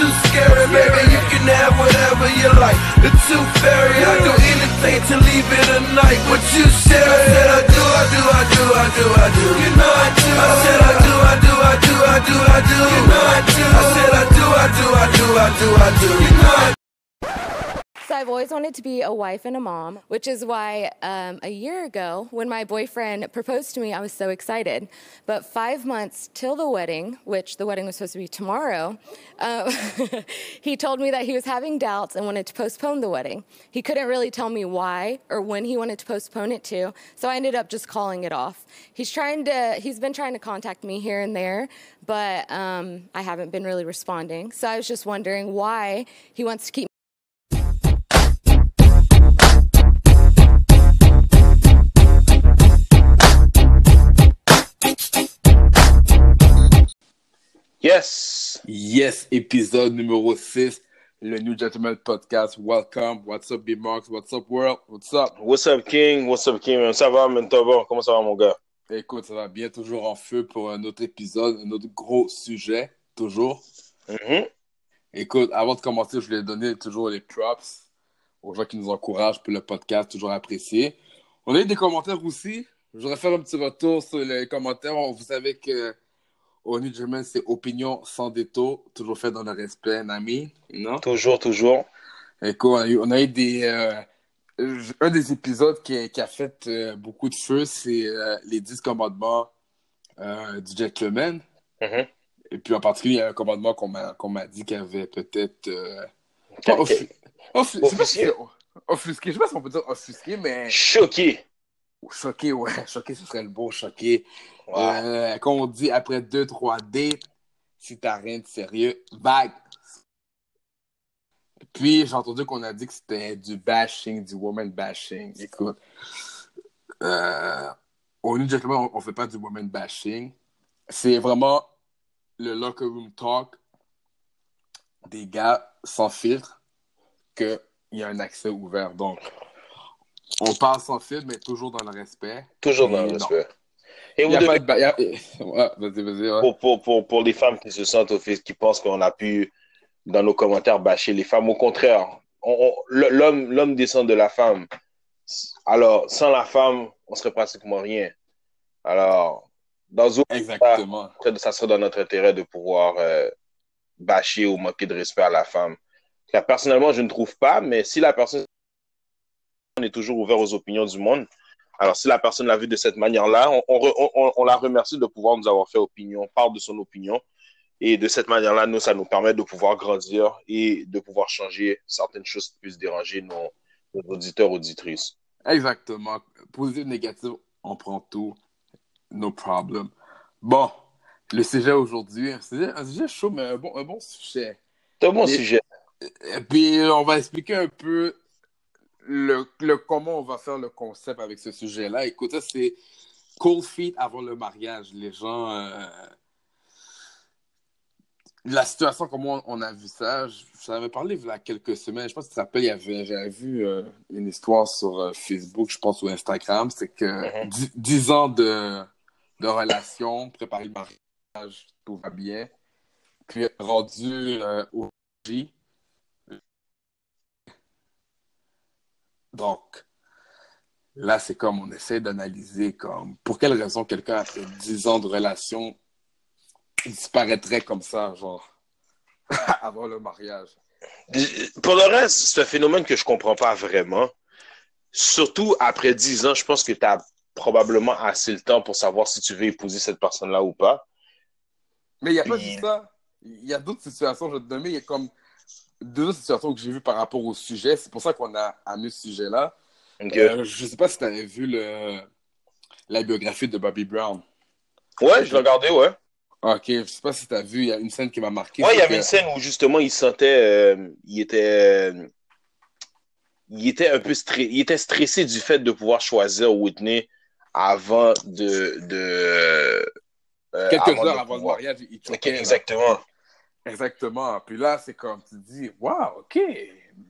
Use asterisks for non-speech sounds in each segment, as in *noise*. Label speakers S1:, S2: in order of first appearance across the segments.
S1: tooth scary, baby. You can have whatever you like. The tooth fairy, I do anything to leave it a night. What you said, I said I do, I do, I do, I do, I do. You know I do. I said I do, I do, I do, I do, I do. You know I do. I said I do, I do, I do, I do, I do. You know I do.
S2: So I've always wanted to be a wife and a mom, which is why um, a year ago, when my boyfriend proposed to me, I was so excited. But five months till the wedding, which the wedding was supposed to be tomorrow, uh, *laughs* he told me that he was having doubts and wanted to postpone the wedding. He couldn't really tell me why or when he wanted to postpone it to, so I ended up just calling it off. He's trying to, he's been trying to contact me here and there, but um, I haven't been really responding. So I was just wondering why he wants to keep
S3: Yes.
S4: Yes, épisode numéro 6, le New Gentleman Podcast. Welcome. What's up, B-Marks? What's up, world? What's up?
S3: What's up, King? What's up, King? Ça va, va? Comment ça va, mon gars?
S4: Écoute, ça va bien, toujours en feu pour un autre épisode, un autre gros sujet, toujours.
S3: Mhm.
S4: Écoute, avant de commencer, je voulais donner toujours les props aux gens qui nous encouragent pour le podcast, toujours apprécié. On a eu des commentaires aussi. Je voudrais faire un petit retour sur les commentaires. Vous savez que au New German, c'est opinion sans détour, toujours fait dans le respect, Nami. Non?
S3: Toujours, toujours.
S4: Écoute, on a eu, des. euh, un des épisodes qui, a- qui a fait euh, beaucoup de feu, c'est euh, les 10 commandements du gentleman.
S3: Mhm.
S4: Et puis en particulier, il y a un commandement qu'on m'a qu'on m'a dit qu'il y avait peut-être.
S3: Offusqué.
S4: Offusqué. Je sais pas si on peut dire offusqué, mais
S3: Choqué.
S4: Choqué, ouais. *laughs* Choqué, ce serait le beau choqué.
S3: Ouais.
S4: Euh, comme on dit, après deux, trois dates, si t'as rien de sérieux, vague. Puis, j'ai entendu qu'on a dit que c'était du bashing, du woman bashing. Écoute, euh, au New Gentleman, on, on fait pas du woman bashing. C'est vraiment le locker room talk des gars sans filtre qu'il y a un accès ouvert. Donc, on parle sans filtre, mais toujours dans le respect.
S3: Toujours dans le respect. Et vous devez,
S4: pas de a- *laughs* Ouais, vas-y, vas-y. ouais.
S3: pour, pour, pour, pour les femmes qui se sentent offensées, qui pensent qu'on a pu, dans nos commentaires, bâcher les femmes, au contraire, on- on- l'homme l'homme descend de la femme. Alors, sans la femme, on serait pratiquement rien. Alors, dans
S4: Exactement.
S3: cas, ça serait dans notre intérêt de pouvoir euh, bâcher ou manquer de respect à la femme. Personnellement, je ne trouve pas, mais si la personne on est toujours ouvert aux opinions du monde, alors si la personne l'a vu de cette manière-là, on, on re- on- on la remercie de pouvoir nous avoir fait opinion, part de son opinion. Et de cette manière-là, nous, ça nous permet de pouvoir grandir et de pouvoir changer certaines choses qui puissent déranger nos, nos auditeurs, auditrices.
S4: Exactement. Positif, négatif, on prend tout. No problem. Bon, le sujet aujourd'hui, un sujet, un sujet chaud, mais un bon, un bon sujet.
S3: C'est un bon
S4: Et-
S3: sujet.
S4: Et puis, on va expliquer un peu le, le comment on va faire le concept avec ce sujet-là. Écoute, c'est cold feet avant le mariage. Les gens. euh, La situation, comment on a vu ça, je- j'en avais parlé il y a quelques semaines. Je pense que tu te rappelles, il y avait, j'avais vu euh, une histoire sur euh, Facebook, je pense, ou Instagram. C'est que
S3: Mhm.
S4: dix- 10 ans de, de relation, préparer le mariage, tout va bien. Puis rendu au J, Donc, là, c'est comme on essaie d'analyser comme pour quelle raison quelqu'un, après 10 ans de relation, disparaîtrait comme ça, genre, *laughs* avant le mariage.
S3: Pour le reste, c'est un phénomène que je comprends pas vraiment. Surtout après 10 ans, je pense que tu as probablement assez le temps pour savoir si tu veux épouser cette personne-là ou pas.
S4: Mais il n'y a pas juste ça. Il y a d'autres situations, je vais te donner, il y a comme deux autres situations que j'ai vues par rapport au sujet. C'est pour ça qu'on a amené ce sujet-là. Euh, je sais pas si tu avais vu le, la biographie de Bobby Brown.
S3: ouais, je l'ai regardé, ouais.
S4: Ok, je sais pas si tu as vu, il y a une scène qui m'a marqué.
S3: Ouais, il y avait
S4: que-
S3: une scène où justement il sentait, euh, il était, euh, il était un peu stressé, il était stressé du fait de pouvoir choisir Whitney avant de, de
S4: Quelques
S3: avant
S4: heures
S3: de
S4: avant
S3: pouvoir-
S4: le mariage, il choquait, là.
S3: Exactement.
S4: Puis là, c'est comme tu dis, wow, OK.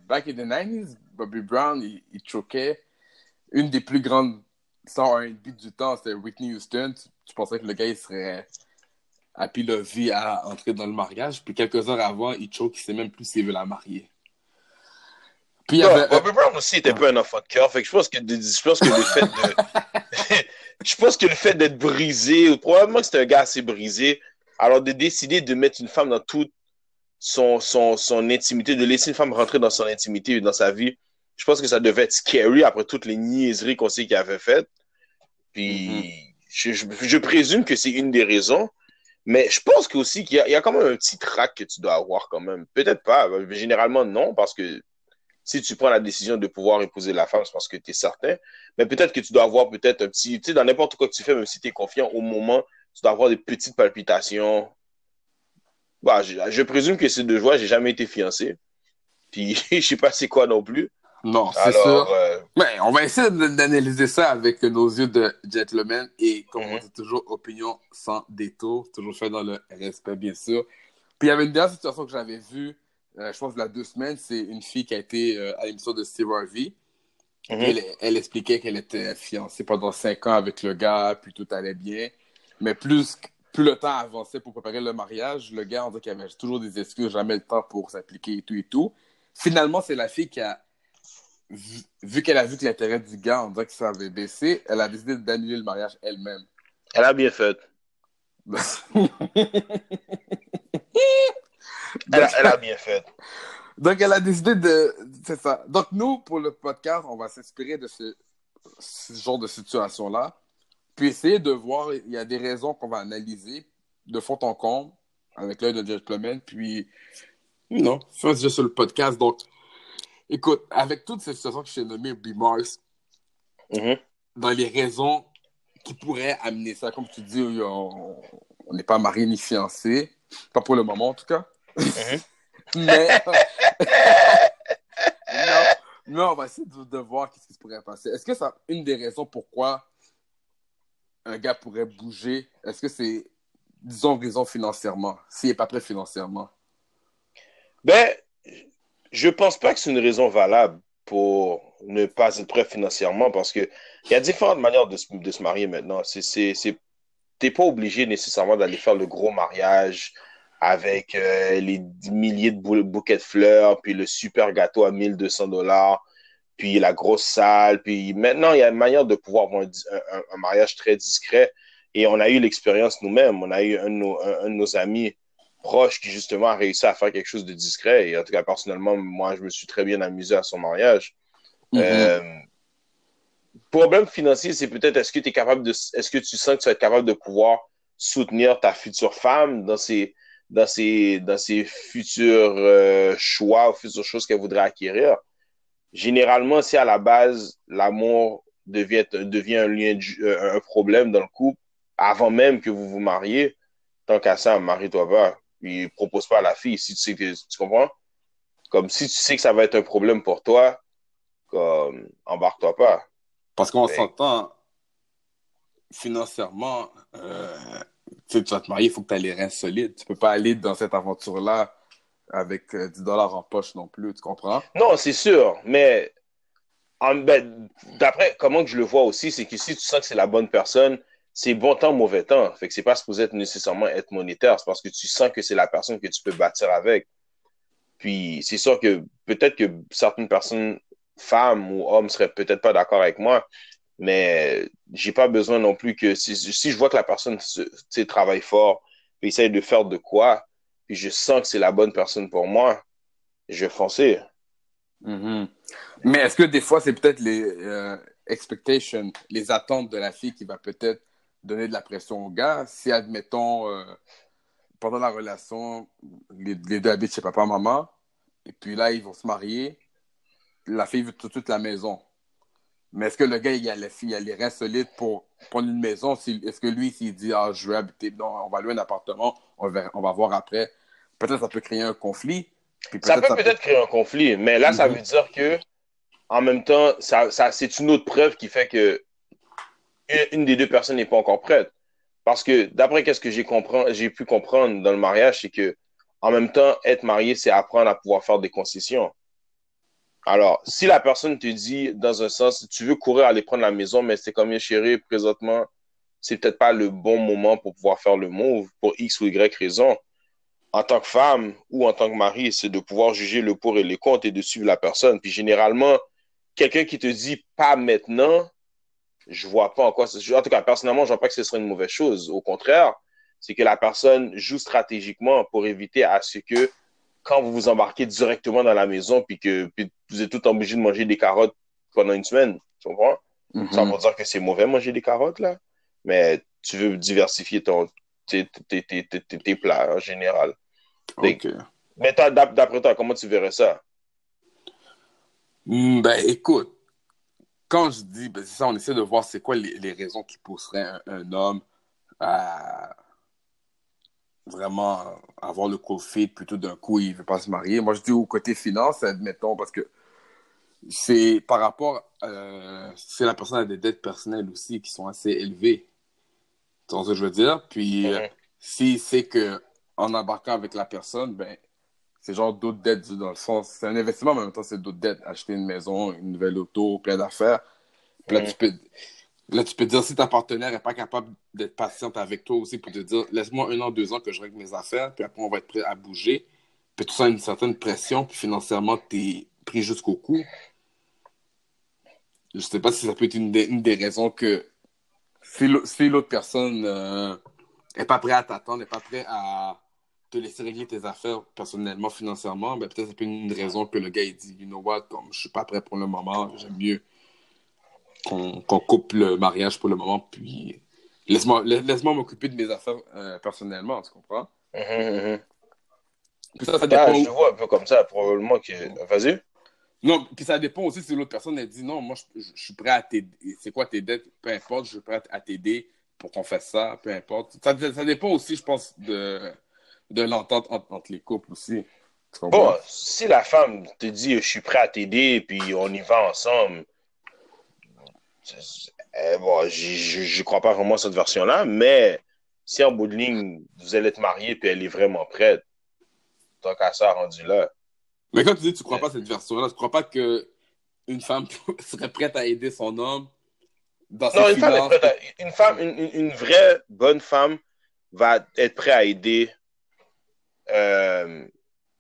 S4: Back in the 90s, Bobby Brown, il, il choquait. Une des plus grandes stars R&B du temps, c'était Whitney Houston. Tu, tu pensais que le gars, il serait Happy Lovey à entrer dans le mariage. Puis quelques heures avant, il choke, il sait même plus s'il veut la marier.
S3: Puis il y avait... Bobby Brown aussi était un peu un enfant de cœur. Fait que je pense que, je pense que le fait de. *laughs* je pense que le fait d'être brisé, probablement que c'est un gars assez brisé, alors de décider de mettre une femme dans toute son, son, son intimité, de laisser une femme rentrer dans son intimité et dans sa vie, je pense que ça devait être scary après toutes les niaiseries qu'on sait qu'il avait faites. Puis mm-hmm. je, je, présume que c'est une des raisons. Mais je pense aussi qu'il y, y, a quand même un petit trac que tu dois avoir quand même. Peut-être pas. Généralement, non, parce que si tu prends la décision de pouvoir épouser la femme, c'est parce que tu es certain. Mais peut-être que tu dois avoir peut-être un petit, tu sais, dans n'importe quoi que tu fais, même si tu es confiant, au moment, tu dois avoir des petites palpitations. Bah, je, je présume que c'est de joie. J'ai jamais été fiancé. Puis *laughs* je sais pas c'est quoi non plus.
S4: Non, c'est sûr. Euh, Mais on va essayer d'analyser ça avec nos yeux de gentleman et comme on mhm. dit toujours, opinion sans détour, toujours fait dans le respect, bien sûr. Puis il y avait une dernière situation que j'avais vue, euh, je pense, il y a deux semaines, c'est une fille qui a été euh, à l'émission de Steve Harvey. Elle, elle, expliquait qu'elle était fiancée pendant cinq ans avec le gars, puis tout allait bien. Mais plus, plus le temps avançait pour préparer le mariage, le gars, on dit qu'il avait toujours des excuses, jamais le temps pour s'appliquer et tout et tout. Finalement, c'est la fille qui a vu, qu'elle a vu que l'intérêt du gars, on dirait que ça avait baissé, elle a décidé d'annuler le mariage elle-même.
S3: Elle a bien fait. *laughs* elle, a, bien fait.
S4: Donc, elle a décidé de. C'est ça. Donc, nous, pour le podcast, on va s'inspirer de ce, genre de situation-là. Puis essayer de voir, il y a des raisons qu'on va analyser de fond en comble avec l'œil de gentleman. Puis, non, ça, c'est juste sur le podcast. Donc, Écoute, avec toutes ces situations que je t'ai nommées, B. Mars, mm-hmm. dans les raisons qui pourraient amener ça, comme tu dis, on n'est pas marié ni fiancé, pas pour le moment en tout cas. Mm-hmm. *laughs* mais, *laughs* non, on va essayer de, voir ce qui se pourrait passer. Est-ce que c'est une des raisons pourquoi un gars pourrait bouger, est-ce que c'est, disons, raison financièrement, s'il n'est pas prêt financièrement?
S3: Ben, je pense pas que c'est une raison valable pour ne pas être prêt financièrement parce que il y a différentes manières de, de se marier maintenant. C'est, t'es pas obligé nécessairement d'aller faire le gros mariage avec euh, les milliers de bouquets de fleurs, puis le super gâteau à 1200 dollars, puis la grosse salle. Puis maintenant, il y a une manière de pouvoir avoir un, mariage très discret. Et on a eu l'expérience nous-mêmes. On a eu un de nos amis proche qui justement a réussi à faire quelque chose de discret. Et en tout cas, personnellement, moi, je me suis très bien amusé à son mariage. Euh, problème financier, c'est peut-être est-ce que tu es capable de est-ce que tu sens que tu vas être capable de pouvoir soutenir ta future femme dans ses dans ses dans ses futurs euh, choix ou futures choses qu'elle voudrait acquérir? Généralement, si à la base l'amour devient devient un lien euh, un problème dans le couple avant même que vous vous mariez, tant qu'à ça, marie-toi pas il propose pas à la fille. Si tu sais que, tu comprends? Comme si tu sais que ça va être un problème pour toi, comme, embarque-toi pas.
S4: Parce qu'on s'entend, financièrement, euh, tu vas te marier, il faut que tu aies les reins solides. Tu peux pas aller dans cette aventure-là avec 10 euh, dollars en poche non plus, tu comprends?
S3: Non, c'est sûr, mais ben, d'après comment je le vois aussi, c'est que si tu sens que c'est la bonne personne, c'est bon temps, mauvais temps. Fait que c'est pas supposé être nécessairement être monétaire. C'est parce que tu sens que c'est la personne que tu peux bâtir avec. Puis c'est sûr que peut-être que certaines personnes, femmes ou hommes, seraient peut-être pas d'accord avec moi, mais j'ai pas besoin non plus que si, je vois que la personne travaille fort, essaye de faire de quoi, puis je sens que c'est la bonne personne pour moi, je vais foncer.
S4: Mm-hmm. Mais est-ce que des fois c'est peut-être les euh, expectations, les attentes de la fille qui va peut-être donner de la pression au gars? Si, admettons, euh, pendant la relation, les, deux habitent chez papa, maman, et puis là, ils vont se marier, la fille veut tout de suite la maison. Mais est-ce que le gars, il a, il a les reins solides pour prendre une maison? Est-ce que lui, s'il dit, ah, je veux habiter, non, on va louer un appartement, on va, on va voir après, peut-être ça peut créer un conflit.
S3: ça peut peut-être créer un conflit, mais là, ça mhm. veut dire que, en même temps, ça, ça c'est une autre preuve qui fait que une des deux personnes n'est pas encore prête. Parce que d'après ce que j'ai pu comprendre dans le mariage, c'est que en même temps, être marié, c'est apprendre à pouvoir faire des concessions. Alors, si la personne te dit, dans un sens, tu veux courir aller prendre la maison, mais c'est combien chéri présentement, c'est peut-être pas le bon moment pour pouvoir faire le move pour X ou Y raison. En tant que femme ou en tant que mari, c'est de pouvoir juger le pour et les contre et de suivre la personne. Puis généralement, quelqu'un qui te dit pas maintenant, je vois pas en quoi. En tout cas, personnellement, je vois pas que ce serait une mauvaise chose. Au contraire, c'est que la personne joue stratégiquement pour éviter à ce que quand vous vous embarquez directement dans la maison puis que puis vous êtes tout obligé de manger des carottes pendant une semaine, tu comprends?
S4: Mhm.
S3: Ça veut dire que c'est mauvais manger des carottes, là. Mais tu veux diversifier ton, tes, plats en général.
S4: Ok.
S3: Mais d'après toi, comment tu verrais ça?
S4: Hmm, Ben, écoute, quand je dis, ben, c'est ça, on essaie de voir c'est quoi les, les raisons qui pousseraient un, un homme à vraiment avoir le cold feet plutôt d'un coup il veut pas se marier. Moi, je dis au côté finance, admettons, parce que c'est par rapport, euh, si la personne a des dettes personnelles aussi qui sont assez élevées. Vois ce que je veux dire? Puis,
S3: Mhm.
S4: euh, s'il sait que en embarquant avec la personne, ben, c'est genre d'autres dettes dans le sens, c'est un investissement, mais en même temps, c'est d'autres dettes. Acheter une maison, une nouvelle auto, plein d'affaires. Puis là,
S3: Mhm.
S4: tu peux, là, tu peux dire si ta partenaire n'est pas capable d'être patiente avec toi aussi pour te dire, laisse-moi un an, deux ans que je règle mes affaires, puis après, on va être prêt à bouger. Puis tu sens une certaine pression, puis financièrement, tu es pris jusqu'au cou. Je sais pas si ça peut être une des, une des raisons que si l'au- si l'autre personne euh, est pas prêt à t'attendre, n'est pas prêt à te laisser régler tes affaires personnellement, financièrement, ben peut-être être une raison que le gars il dit, you know what, comme je suis pas prêt pour le moment, j'aime mieux qu'on coupe le mariage pour le moment, puis laisse-moi laisse- m'occuper de mes affaires euh, personnellement, tu comprends?
S3: Mhm, mhm.
S4: Puis ça, ça
S3: Ah,
S4: dépend.
S3: je vois un peu comme ça, probablement que. Vas-y.
S4: Non, puis ça dépend aussi si l'autre personne elle dit non, moi je, je- suis prêt à t'aider. C'est quoi tes dettes? Peu importe, je suis prêt à t'aider pour qu'on fasse ça, peu importe. Ça, ça dépend aussi, je pense, de, de l'entente entre, les couples aussi.
S3: Bon, si la femme te dit je suis prêt à t'aider, puis on y va ensemble, eh, bon, je je crois pas vraiment à cette version-là, mais si en bout de ligne, vous allez être mariés, puis elle est vraiment prête, tant qu'à ça, rendu là.
S4: Mais quand tu dis que tu crois pas à cette version-là, tu crois pas que une femme *laughs* serait prête à aider son homme dans
S3: Non, une femme, est prête à- une, femme une, une- vraie bonne femme va être prête à aider euh,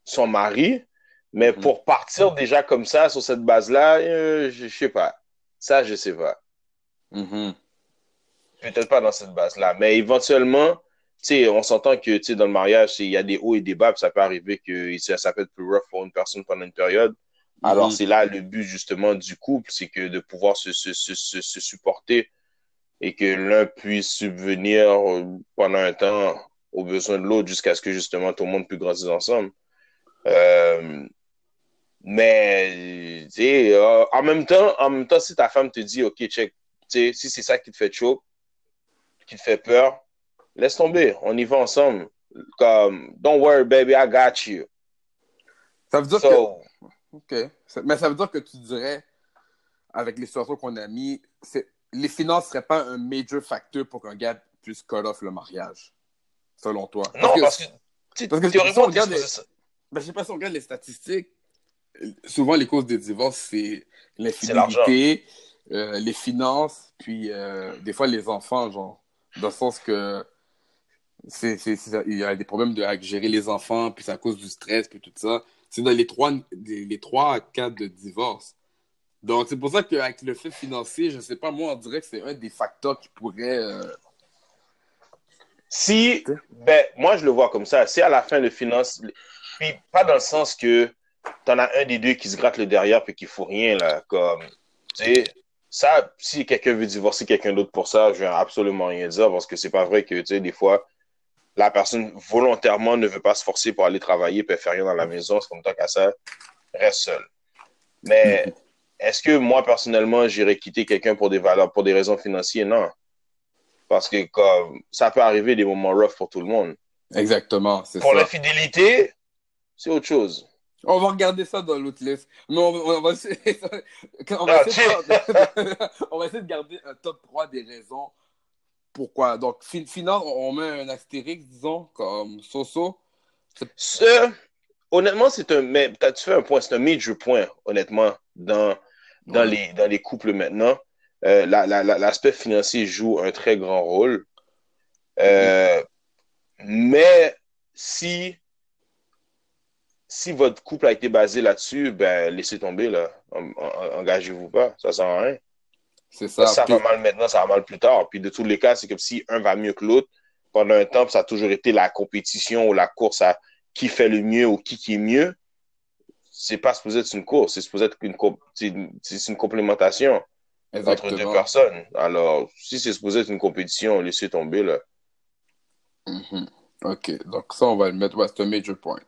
S3: son mari, mais
S4: Mhm.
S3: pour partir déjà comme ça, sur cette base-là, euh, je, je sais pas. Ça, je sais pas.
S4: Mhm.
S3: Peut-être pas dans cette base-là, mais éventuellement, tu sais, on s'entend que, tu sais, dans le mariage, il y a des hauts et des bas, puis ça peut arriver que ça, ça peut être plus rough pour une personne pendant une période. Alors,
S4: Mhm.
S3: c'est là le but, justement, du couple, c'est que de pouvoir se, se, se, se, se supporter et que l'un puisse subvenir euh, pendant un temps aux besoins de l'autre jusqu'à ce que, justement, tout le monde puisse grandir ensemble. Euh, mais, tu sais, euh, en même temps, en même temps, si ta femme te dit, OK, check, tu sais, si c'est ça qui te fait chaud, qui te fait peur, laisse tomber, on y va ensemble. Comme, don't worry, baby, I got you.
S4: Ça veut dire que OK. Mais ça veut dire que tu dirais, avec les situations qu'on a mis, les finances ne seraient pas un major facteur pour qu'un gars puisse cut off le mariage, selon toi?
S3: non, parce que, tu
S4: parce que si on regarde les- Ben, je sais pas si on regarde les statistiques. Souvent, les causes des divorces, c'est l'infidélité, euh, les finances, puis euh, des fois les enfants, genre, dans le sens que c'est, c'est, il y a des problèmes de, gérer les enfants, puis c'est à cause du stress, puis tout ça. C'est dans les trois, les, trois cas de divorce. Donc, c'est pour ça qu'avec le fait financier, je sais pas, moi, on dirait que c'est un des facteurs qui pourrait. euh,
S3: Si, ben, moi, je le vois comme ça. Si à la fin, le finance, puis pas dans le sens que t'en as un des deux qui se gratte le derrière puis qui fout rien, là, comme, tu sais, ça, si quelqu'un veut divorcer quelqu'un d'autre pour ça, je vais absolument rien dire parce que c'est pas vrai que, tu sais, des fois, la personne volontairement ne veut pas se forcer pour aller travailler elle fait rien dans la maison, c'est comme tant qu'à ça, reste seul. Mais est-ce que moi, personnellement, j'irais quitter quelqu'un pour des valeurs, pour des raisons financières? Non. Parce que comme ça peut arriver des moments rough pour tout le monde.
S4: Exactement,
S3: Pour
S4: ça.
S3: l'infidélité, c'est autre chose.
S4: On va regarder ça dans l'autre liste. Mais on, va- on va essayer, *laughs* on va
S3: Ah,
S4: essayer de, *laughs* on va essayer de garder un top 3 des raisons pourquoi? Donc, fin, finance, on met un astérix, disons, comme Soso.
S3: Ce, honnêtement, c'est un. Mais t'as- tu fais un point, c'est un major point, honnêtement, dans, dans,
S4: Ouais.
S3: les, dans les couples maintenant. euh, la- la- la- l'aspect financier joue un très grand rôle. Euh, mais si, si votre couple a été basé là-dessus, ben, laissez tomber, là. En- en- Engagez-vous pas. Ça sert à rien.
S4: C'est ça.
S3: Ça,
S4: Puis-
S3: va mal maintenant, ça va mal plus tard. Puis de tous les cas, c'est comme si un va mieux que l'autre. Pendant un temps, ça a toujours été la compétition ou la course à qui fait le mieux ou qui qui est mieux. C'est pas supposé être une course, c'est supposé être une, c'est une, complémentation entre deux personnes. Alors, si c'est supposé être une compétition, laissez tomber, là.
S4: Mhm. OK. Donc, ça, on va le mettre. Ouais, c'est un major point.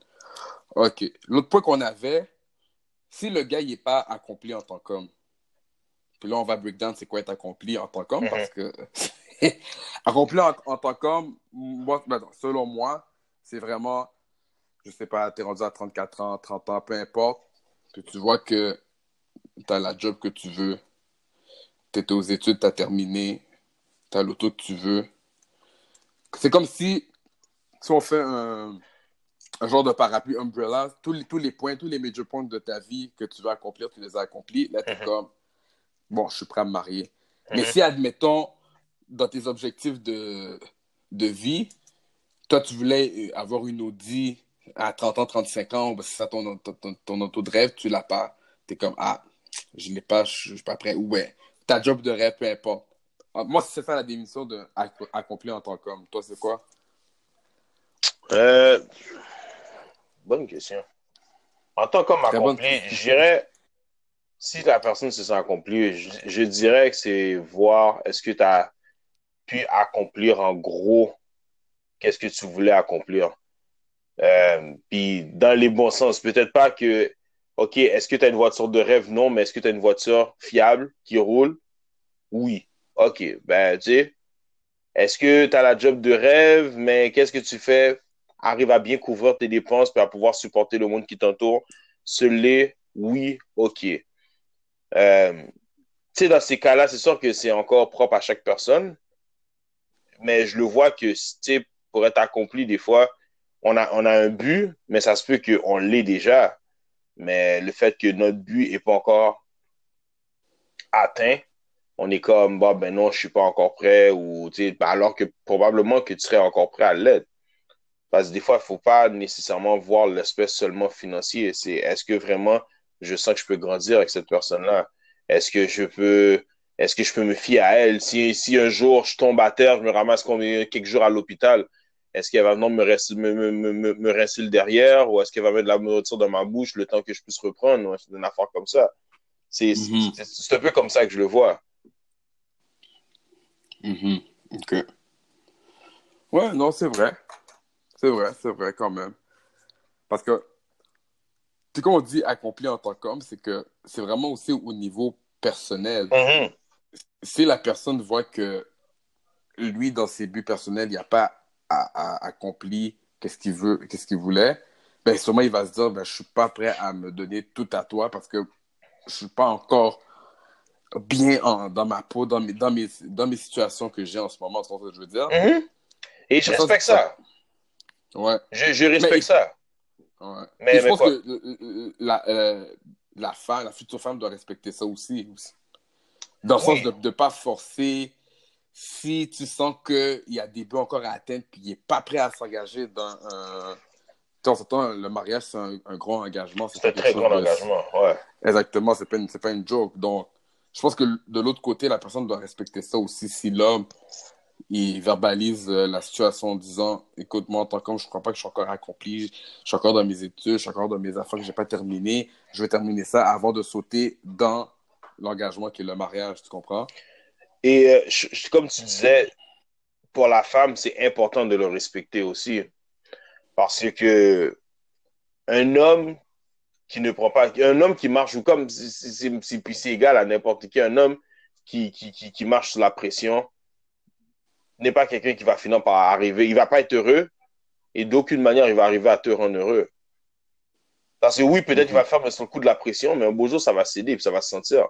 S4: OK. L'autre point qu'on avait, si le gars, n'est pas accompli en tant qu'homme, puis là, on va break down c'est quoi être accompli en tant qu'homme,
S3: Mhm.
S4: parce que *laughs* accompli en, en tant qu'homme, moi, ben, selon moi, c'est vraiment, je sais pas, t'es rendu à 34 ans, 30 ans, peu importe, puis tu vois que t'as la job que tu veux, t'étais aux études, t'as terminé, t'as l'auto que tu veux. C'est comme si, si on fait un, un genre de parapluie umbrella, tous les, tous les points, tous les major points de ta vie que tu veux accomplir, tu les as accomplis. Là, tu es
S3: Mhm.
S4: comme, bon, je suis prêt à me marier. Mais
S3: Mhm.
S4: si, admettons, dans tes objectifs de, de vie, toi, tu voulais euh, avoir une Audi à 30 ans, 35 ans, ben, c'est ça ton, ton, ton, ton auto de rêve, tu l'as pas. Tu es comme, ah, je l'ai pas, je je suis pas prêt. Ouais, ta job de rêve, peu importe. Ah, Moi, c'est ça la définition de ac- accompli en tant qu'homme. Toi, c'est quoi?
S3: Euh, bonne question. En tant qu'homme accompli, je dirais, si la personne se sent accomplie, je, dirais que c'est voir est-ce que tu as pu accomplir en gros qu'est-ce que tu voulais accomplir. Euh, puis dans les bons sens, peut-être pas que, OK, est-ce que tu as une voiture de rêve? Non, mais est-ce que tu as une voiture fiable qui roule? Oui. OK, ben, tu sais, est-ce que tu as la job de rêve, mais qu'est-ce que tu fais? Arrive à bien couvrir tes dépenses puis à pouvoir supporter le monde qui t'entoure. Ce l'est, oui, OK. Euh, dans ces cas-là, c'est sûr que c'est encore propre à chaque personne, mais je le vois que, tu pour être accompli, des fois, on a, on a un but, mais ça se peut qu'on l'ait déjà. Mais le fait que notre but n'est pas encore atteint, on est comme, bah, ben non, je suis pas encore prêt, ou, ben alors que probablement que tu serais encore prêt à l'être. Parce que des fois, il faut pas nécessairement voir l'aspect seulement financier. C'est est-ce que vraiment je sens que je peux grandir avec cette personne-là? Est-ce que je peux, est-ce que je peux me fier à elle? Si, si un jour je tombe à terre, je me ramasse combien, quelques jours à l'hôpital, est-ce qu'elle va venir me rincer, me, me, me, me rincer le derrière ou est-ce qu'elle va mettre de la nourriture dans ma bouche le temps que je puisse reprendre? ou C'est une affaire comme ça? C'est
S4: Mhm.
S3: c'est- c'est un peu comme ça que je le vois.
S4: Mhm. OK. Ouais, non, c'est vrai. C'est vrai, c'est vrai quand même. Parce que, sais, quand on dit accompli en tant qu'homme, c'est que c'est vraiment aussi au niveau personnel.
S3: Mhm.
S4: Si la personne voit que lui, dans ses buts personnels, il n'y a pas à, à- accompli qu'est-ce qu'il veut, qu'est-ce qu'il voulait, ben sûrement il va se dire, ben je suis pas prêt à me donner tout à toi parce que je suis pas encore bien en- dans ma peau, dans mes, dans mes, dans mes situations que j'ai en ce moment, vois ce que je veux dire?
S3: Mhm. Et je respecte
S4: ça-
S3: ça.
S4: Ouais.
S3: Je, je respecte
S4: Mais-
S3: ça.
S4: Ouais.
S3: Mais-
S4: je pense
S3: quoi?
S4: que la, euh, la femme, la future femme doit respecter ça aussi. aussi. Dans le
S3: Oui.
S4: sens de ne pas forcer. Si tu sens qu'il y a des buts encore à atteindre puis il n'est pas prêt à s'engager dans un. Tu sais, on s'entend, le mariage, c'est un, un gros engagement.
S3: C'est un très grand
S4: de-
S3: engagement. Ouais.
S4: Exactement, c'est pas, une- pas une joke. Donc, je pense que de l'autre côté, la personne doit respecter ça aussi. Si l'homme, il verbalise euh, la situation en disant Écoute, moi, en tant qu'homme, je crois pas que je suis encore accompli, je suis encore dans mes études, je suis encore dans mes affaires que j'ai pas terminées, je vais terminer ça avant de sauter dans l'engagement qui est le mariage, tu comprends?
S3: Et euh, je- je- comme tu disais, pour la femme, c'est important de le respecter aussi. Parce que un homme qui ne prend pas, un homme qui marche, ou comme c'est- égal à n'importe qui, un homme qui, qui, qui, qui marche sous la pression n'est pas quelqu'un qui va finir par arriver. Il va pas être heureux et d'aucune manière il va arriver à te rendre heureux. Parce que oui, peut-être il va faire sur le coup de la pression, mais un beau jour ça va céder puis ça va se sentir.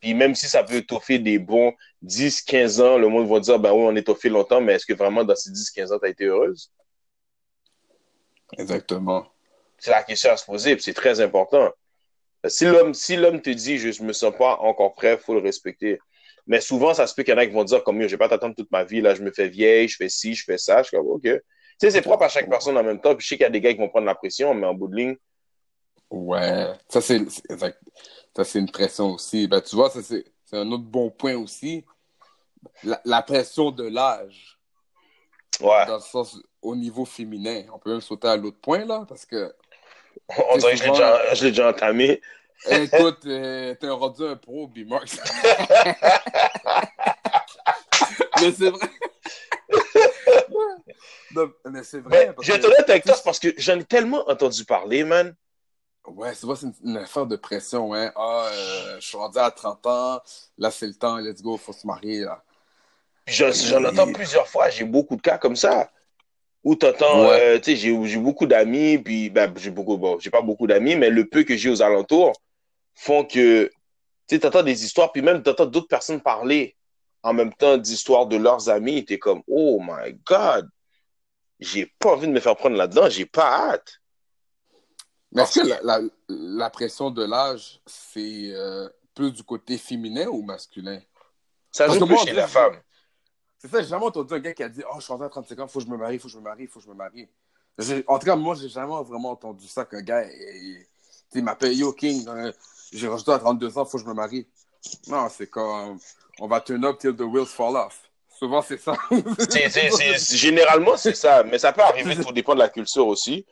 S3: Puis même si ça peut étoffer des bons 10, 15 ans, le monde va dire, ben oui, on étoffé longtemps, mais est-ce que vraiment dans ces 10, 15 ans, tu as été heureuse?
S4: Exactement.
S3: C'est la question à se poser, c'est très important. Si l'homme si l'homme te dit je me sens pas encore prêt, faut le respecter. Mais souvent, ça se peut qu'il y en a qui vont dire comme je vais pas t'attendre toute ma vie, là, je me fais vieille, je fais ci, je fais ça. Je suis comme, OK. Tu sais, c'est propre à chaque personne en même temps. Puis je sais qu'il y a des gars qui vont prendre la pression, mais en bout de ligne.
S4: Ouais, ça c'est ça c'est une pression aussi. Ben, tu vois, ça c'est un autre bon point aussi. La, la pression de l'âge.
S3: Ouais.
S4: Dans le sens, au niveau féminin. On peut même sauter à l'autre point, là, parce que.
S3: On dirait que je l'ai déjà, je l'ai déjà entamé.
S4: Écoute, euh, t'es rendu un pro, B-Marx. *laughs* mais c'est vrai. *laughs* non, mais c'est vrai.
S3: Je être honnête avec toi, parce que j'en ai tellement entendu parler, man.
S4: Ouais, c'est vrai, c'est une, une, affaire de pression, hein. Ah, euh, je suis rendu à 30 ans, là, c'est le temps, let's go, faut se marier, là.
S3: J'en entends plusieurs fois, j'ai beaucoup de cas comme ça. Où t'entends, ouais. euh, tu sais, j'ai beaucoup d'amis, puis, ben, j'ai beaucoup, bon, j'ai pas beaucoup d'amis, mais le peu que j'ai aux alentours font que, tu sais, t'entends des histoires, puis même t'entends d'autres personnes parler en même temps d'histoires de leurs amis, t'es comme, oh my god, j'ai pas envie de me faire prendre là-dedans, j'ai pas hâte.
S4: Mais est-ce que la, la, la, pression de l'âge, c'est euh, plus du côté féminin ou masculin?
S3: Ça joue plus chez la femme.
S4: C'est ça, j'ai jamais entendu un gars qui a dit Oh, je suis rentré à 35 ans, faut que je me marie, faut que je me marie, faut que je me marie. En tout cas, moi, j'ai jamais vraiment entendu ça qu'un gars il m'appelle Yo King, euh, j'ai rajouté à 32 ans, faut que je me marie. Non, c'est comme on va turn up till the wheels fall off. Souvent, c'est ça.
S3: c est, c est, généralement, c'est ça. Mais ça peut arriver, tout dépend de la culture aussi.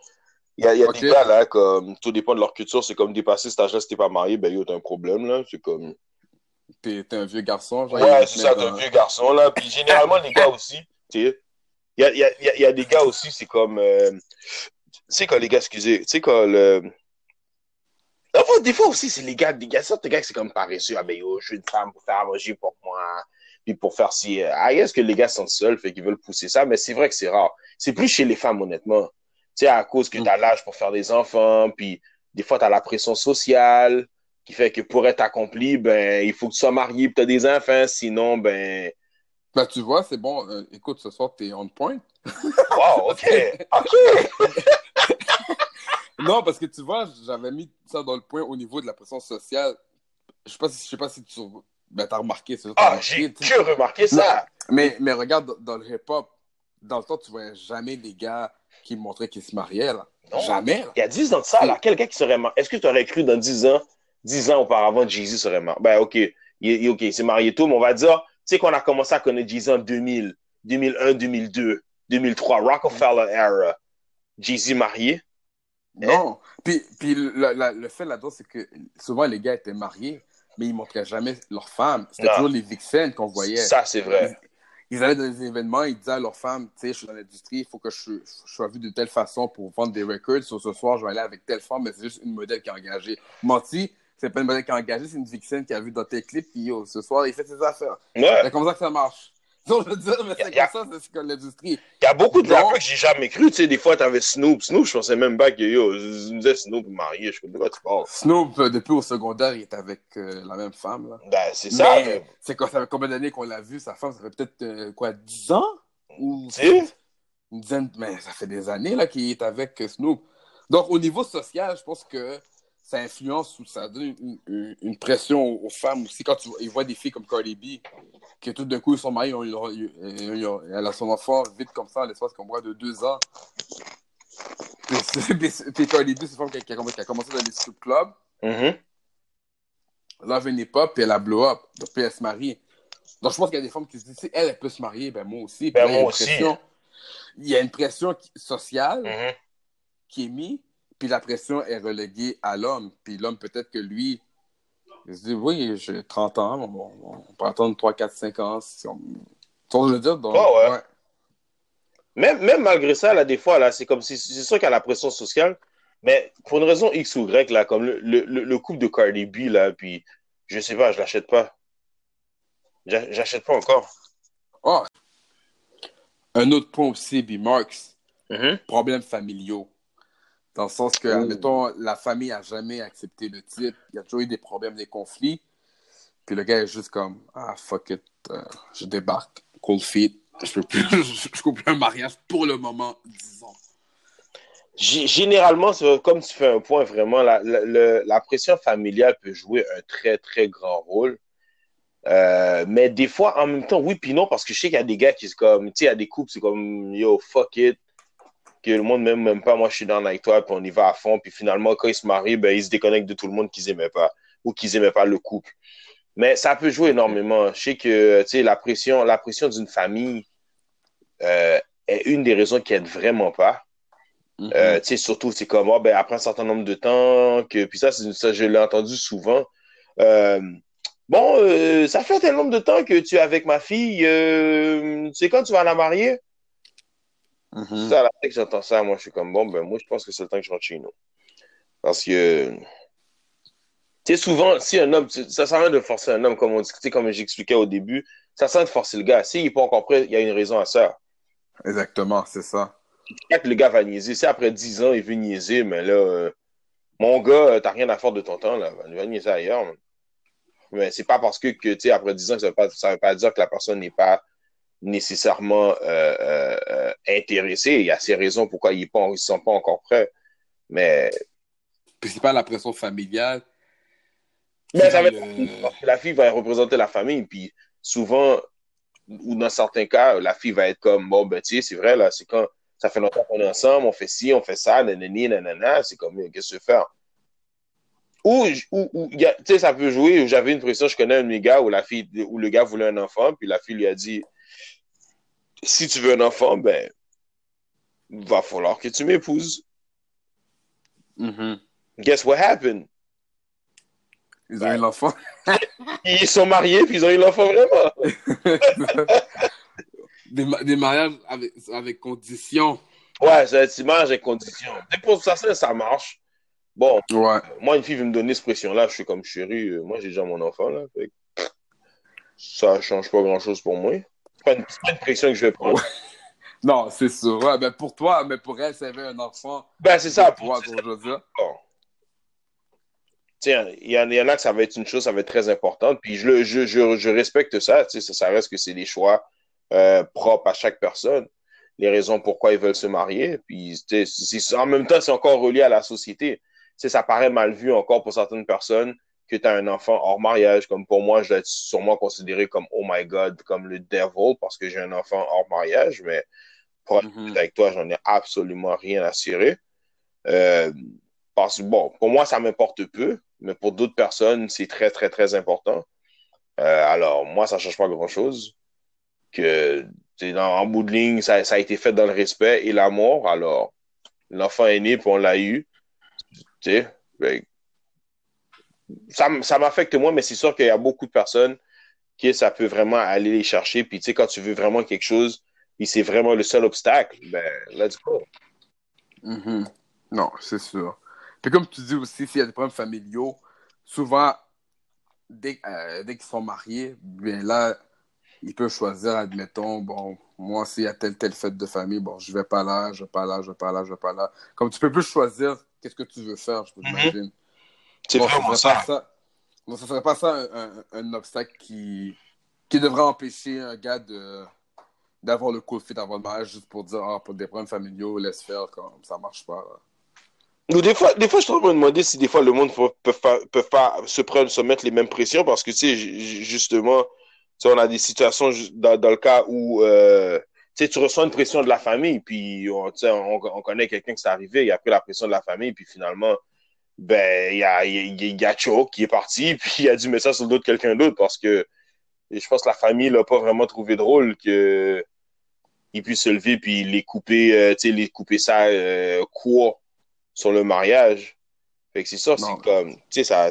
S3: Il y a, il y a okay. des gars là, comme tout dépend de leur culture, c'est comme dépasser cet âge-là, si t'es pas marié, ben yo, t'as un problème là. C'est comme.
S4: T'es un vieux garçon, genre.
S3: Ouais, c'est ça, t'es un vieux garçon là. Puis généralement, les gars aussi, tu sais. Il y a, y, a, y a des gars aussi, c'est comme. Euh, tu sais, quand les gars, excusez, tu sais, quand le. Des fois aussi, c'est les gars, des gars, certains gars, c'est comme paresseux. Ah ben yo, je suis une femme pour faire manger pour moi, puis pour faire si. Ah, est-ce que les gars sont seuls, fait qu'ils veulent pousser ça, mais c'est vrai que c'est rare. C'est plus chez les femmes, honnêtement. Tu sais, à cause que tu as l'âge pour faire des enfants, puis des fois, tu as la pression sociale qui fait que pour être accompli, ben, il faut que tu sois marié et tu as des enfants, sinon, ben.
S4: Ben, tu vois, c'est bon. Euh, écoute, ce soir, tu es on point.
S3: wow, OK. *laughs* OK.
S4: Non, parce que tu vois, j'avais mis ça dans le point au niveau de la pression sociale. Je sais pas si, je sais pas si tu ben, as remarqué ça.
S3: Ah, j'ai que remarqué ça.
S4: Mais, mais regarde, dans, dans le hip-hop, dans le temps, tu voyais jamais les gars qui montraient qu'ils se mariaient, là.
S3: Non.
S4: Jamais. Là.
S3: Il y a 10 ans de ça, là. Quel gars qui serait marié? Est-ce que tu aurais cru dans 10 ans, 10 ans auparavant, Jay-Z serait marié? Ben, OK. Il, il, OK, c'est marié tout, mais on va dire, tu sais qu'on a commencé à connaître Jay-Z en 2000, 2001, 2002, 2003, Rockefeller era. Jay-Z marié?
S4: Non. Puis, puis le, fait là-dedans, c'est que souvent les gars étaient mariés, mais ils montraient jamais leur femme. C'était toujours les vixens qu'on voyait.
S3: Ça, c'est vrai.
S4: Ils, ils, allaient dans des événements, ils disaient à leur femme, tu sais, je suis dans l'industrie, il faut que je, je, sois vu de telle façon pour vendre des records. Sur ce soir, je vais aller avec telle femme, mais c'est juste une modèle qui est engagée. Menti, c'est pas une modèle qui est engagée, c'est une vixen qui a vu dans tes clips, puis yo, ce soir, il fait ses affaires.
S3: Ouais.
S4: C'est comme ça que ça marche. Donc, je veux dire, mais c'est comme ça, c'est comme l'industrie.
S3: Il y a beaucoup de rappeurs que j'ai jamais cru. Tu sais, des fois, t'avais Snoop. Snoop, je pensais même pas que, yo, je me disais Snoop marié. Je sais pas de quoi tu parles.
S4: Snoop, euh, depuis au secondaire, il est avec euh, la même femme, là.
S3: Ben, c'est ça.
S4: Mais... C'est quoi, ça fait combien d'années qu'on l'a vu, sa femme? Ça fait peut-être, euh, quoi, 10 ans? Ou...
S3: Tu sais?
S4: Une dizaine, mais ça fait des années, là, qu'il est avec Snoop. Donc, au niveau social, je pense que ça influence ou ça donne une, une, une, pression aux femmes aussi. Quand tu, ils voient des filles comme Cardi B, que tout d'un coup, ils sont mariés, ils elle a son enfant vite comme ça, l'espace qu'on voit de deux ans. Puis *laughs* Cardi B, c'est une femme qui a, qui a, commencé dans les strip clubs.
S3: Mm -hmm.
S4: Là, pas, puis elle a blow up. Donc, puis elle se marie. Donc, je pense qu'il y a des femmes qui se disent, si elle, elle peut se marier, ben moi aussi.
S3: Ben
S4: là,
S3: moi aussi.
S4: Il y a une pression sociale
S3: mm -hmm.
S4: qui est mise puis la pression est reléguée à l'homme. Puis l'homme, peut-être que lui, il se dit, oui, j'ai 30 ans, on, on peut attendre 3, 4, 5 ans. Si on... Veux dire? Donc,
S3: oh, ouais. ouais. Même, même malgré ça, là, des fois, là, c'est comme si, c'est sûr qu'il y a la pression sociale, mais pour une raison X ou Y, là, comme le, le, le couple de Cardi B, là, puis je sais pas, je l'achète pas. J'achète pas encore.
S4: Oh. Un autre point aussi, B. Marks.
S3: Mm -hmm.
S4: Problèmes familiaux. Dans le sens que,
S3: Oh.
S4: admettons, la famille n'a jamais accepté le type. Il y a toujours eu des problèmes, des conflits. Puis le gars est juste comme, ah, fuck it, euh, je débarque, cold feet. Je peux plus, *laughs* je coupe plus un mariage pour le moment, disons.
S3: Généralement, comme tu fais un point, vraiment, la, la, la, pression familiale peut jouer un très, très grand rôle. Euh, mais des fois, en même temps, oui, puis non, parce que je sais qu'il y a des gars qui, comme, tu sais, il y a des couples, c'est comme, yo, fuck it, que le monde m'aime même pas, moi je suis dans avec toi, puis on y va à fond, puis finalement, quand ils se marient, ben, ils se déconnectent de tout le monde qu'ils aimaient pas, ou qu'ils aimaient pas le couple. Mais ça peut jouer énormément. Je sais que, tu sais, la pression, la pression d'une famille euh, est une des raisons qui aide vraiment pas. Mm-hmm. Euh, tu sais, surtout, c'est comme, oh, ben, après un certain nombre de temps, que, puis ça, ça je l'ai entendu souvent. Euh, bon, euh, ça fait un nombre de temps que tu es avec ma fille, tu sais quand tu vas la marier? Mm-hmm. Ça, la que j'entends ça, moi, je suis comme, bon, ben, moi, je pense que c'est le temps que je rentre chez nous. Parce que, tu sais, souvent, si un homme, ça sert à rien de forcer un homme, comme on dit, comme j'expliquais au début, ça sert à rien de forcer le gars. S'il n'est pas encore prêt, il y a une raison à ça.
S4: Exactement, c'est ça
S3: que le gars va niaiser. Si après 10 ans, il veut niaiser, mais là, euh, mon gars, euh, t'as rien à faire de ton temps, là. Il va niaiser ailleurs. Mais c'est pas parce que, que tu sais, après 10 ans, ça veut, pas, ça veut pas dire que la personne n'est pas nécessairement euh, intéressée. Il y a ses raisons pourquoi ils ne sont pas encore prêts. Mais.
S4: Puis c'est pas la pression familiale.
S3: Mais ça la fille va représenter la famille. Puis souvent, ou dans certains cas, la fille va être comme, bon, ben, tu sais, c'est vrai, là, c'est quand ça fait longtemps qu'on est ensemble, on fait ci, on fait ça, nanani, nanana, c'est comme, qu'est-ce que tu faire? Ou, ou, tu sais, ça peut jouer, j'avais une pression, je connais un de mes gars où la fille, où le gars voulait un enfant, puis la fille lui a dit, si tu veux un enfant, ben, va falloir que tu m'épouses.
S4: Mm-hmm.
S3: Guess what happened?
S4: Ils ont eu ben, l'enfant. *laughs*
S3: ils sont mariés, puis ils ont eu l'enfant vraiment. *laughs*
S4: Des, des, mariages avec, avec conditions.
S3: Ouais, c'est un mariage avec conditions. pour ça, ça marche. Bon,
S4: ouais.
S3: moi, une fille veut me donner cette pression-là, je suis comme chérie, euh, moi j'ai déjà mon enfant, là. Fait ça change pas grand-chose pour moi. C'est pas, pas, une pression que je vais prendre.
S4: non, c'est sûr. Ouais, ben pour toi, mais pour elle, ça avait un enfant.
S3: Ben c'est ça. Pour toi, dire. Bon. Tiens, il y, y, en a que ça va être une chose, ça va être très importante. Puis je, je, je, je respecte ça, ça, ça reste que c'est des choix euh, propre à chaque personne, les raisons pourquoi ils veulent se marier. Puis en même temps, c'est encore relié à la société. T'sais, ça paraît mal vu encore pour certaines personnes que tu as un enfant hors mariage. Comme pour moi, je dois être sûrement considéré comme oh my god, comme le devil parce que j'ai un enfant hors mariage, mais pour être mm-hmm. avec toi, j'en ai absolument rien à cirer. Euh, parce que bon, pour moi, ça m'importe peu, mais pour d'autres personnes, c'est très, très, très important. Euh, alors, moi, ça change pas grand-chose que dans, en bout de ligne, ça, ça, a été fait dans le respect et l'amour. Alors, l'enfant est né, puis on l'a eu. Tu sais, ben, ça, ça m'affecte moi, mais c'est sûr qu'il y a beaucoup de personnes qui ça peut vraiment aller les chercher. Puis, tu sais, quand tu veux vraiment quelque chose, puis c'est vraiment le seul obstacle, ben, let's go.
S4: Mm-hmm. Non, c'est sûr. Puis comme tu dis aussi, s'il y a des problèmes familiaux, souvent, dès, euh, dès qu'ils sont mariés, bien là, il peut choisir, admettons, bon, moi, s'il y a telle, telle fête de famille, bon, je vais pas là, je vais pas là, je vais pas là, je vais pas là. Comme tu peux plus choisir qu'est-ce que tu veux faire, je peux t'imaginer.
S3: C'est vraiment ça.
S4: ça. Bon, ça serait pas ça un, un, obstacle qui, qui devrait empêcher un gars de d'avoir le coup fit avant le mariage juste pour dire, ah, pour des problèmes familiaux, laisse faire, comme ça marche pas.
S3: Des fois, des fois, je suis en train de me demander si des fois le monde ne peut pas, peut pas se, prendre, se mettre les mêmes pressions parce que, tu sais, justement, on a des situations dans, dans le cas où euh, tu reçois une pression de la famille, puis on, on, on connaît quelqu'un qui s'est arrivé, il a pris la pression de la famille, puis finalement, ben, il y a, y a qui est parti, *laughs* puis il a dû mettre ça sur le dos de quelqu'un d'autre parce que je pense que la famille l'a pas vraiment trouvé drôle que il puisse se lever puis les couper, euh, tu sais, les couper ça euh, quoi sur le mariage. Fait que c'est ça, c'est comme, tu sais, ça,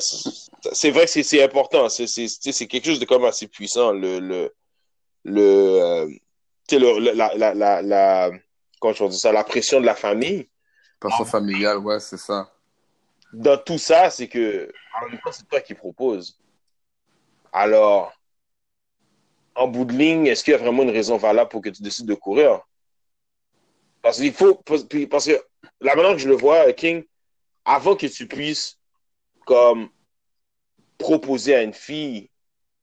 S3: c'est vrai que c'est important, c'est quelque chose de comme assez puissant, le, le, le, euh, tu sais, la, la, la, la, comment je dis ça, la pression de la famille.
S4: Pression familiale, ouais, c'est ça.
S3: Dans tout ça, c'est que, c'est toi qui proposes. Alors, en bout de ligne, est-ce qu'il y a vraiment une raison valable pour que tu décides de courir? Parce qu'il faut, parce que la manière que je le vois, King, avant que tu puisses comme proposer à une fille,